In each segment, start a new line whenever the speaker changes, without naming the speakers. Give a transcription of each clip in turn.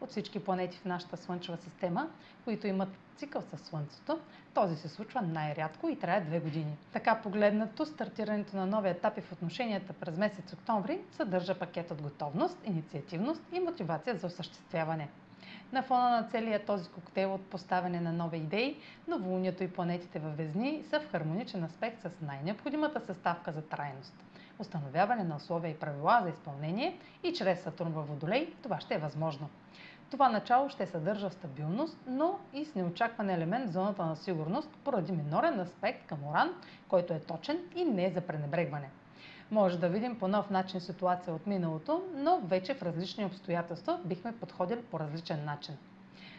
От всички планети в нашата Слънчева система, които имат цикъл със Слънцето, този се случва най-рядко и трае две години. Така погледнато, стартирането на нови етапи в отношенията през месец октомври съдържа пакет от готовност, инициативност и мотивация за осъществяване. На фона на целия този коктейл от поставяне на нови идеи, новолунието и планетите във Везни са в хармоничен аспект с най-необходимата съставка за трайност. Установяване на условия и правила за изпълнение и чрез Сатурн във Водолей това ще е възможно. Това начало ще съдържа стабилност, но и с неочакван елемент в зоната на сигурност поради минорен аспект към Оран, който е точен и не е за пренебрегване. Може да видим по нов начин ситуация от миналото, но вече в различни обстоятелства бихме подходили по различен начин.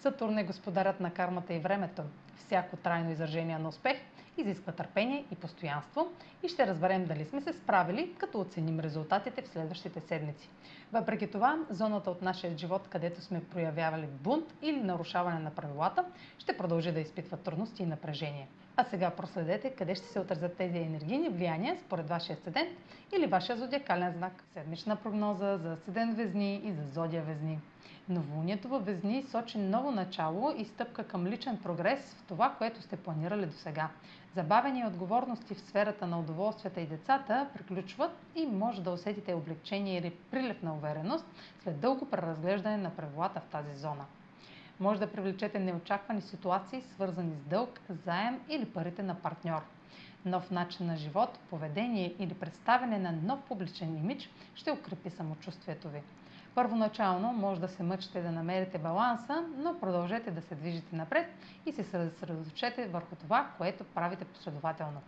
Сатурн е господарят на кармата и времето. Всяко трайно изражение на успех изисква търпение и постоянство и ще разберем дали сме се справили, като оценим резултатите в следващите седмици. Въпреки това, зоната от нашия живот, където сме проявявали бунт или нарушаване на правилата, ще продължи да изпитва трудности и напрежение. А сега проследете къде ще се отразят тези енергийни влияния според вашия седент или вашия зодиакален знак. Седмична прогноза за седент Везни и за зодия Везни. Новолунието във Везни сочи ново начало и стъпка към личен прогрес в това, което сте планирали до сега. Забавени отговорности в сферата на удоволствията и децата приключват и може да усетите облегчение или прилив на увереност след дълго преразглеждане на правилата в тази зона. Може да привлечете неочаквани ситуации, свързани с дълг, заем или парите на партньор. Нов начин на живот, поведение или представяне на нов публичен имидж ще укрепи самочувствието ви. Първоначално може да се мъчите да намерите баланса, но продължете да се движите напред и се съсредоточете върху това, което правите последователно.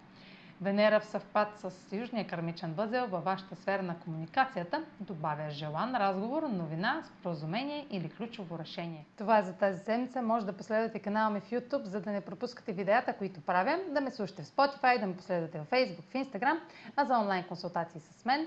Венера в съвпад с Южния кармичен възел във вашата сфера на комуникацията добавя желан разговор, новина, споразумение или ключово решение. Това е за тази седмица. Може да последвате канала ми в YouTube, за да не пропускате видеята, които правя, да ме слушате в Spotify, да ме последвате в Facebook, в Instagram, а за онлайн консултации с мен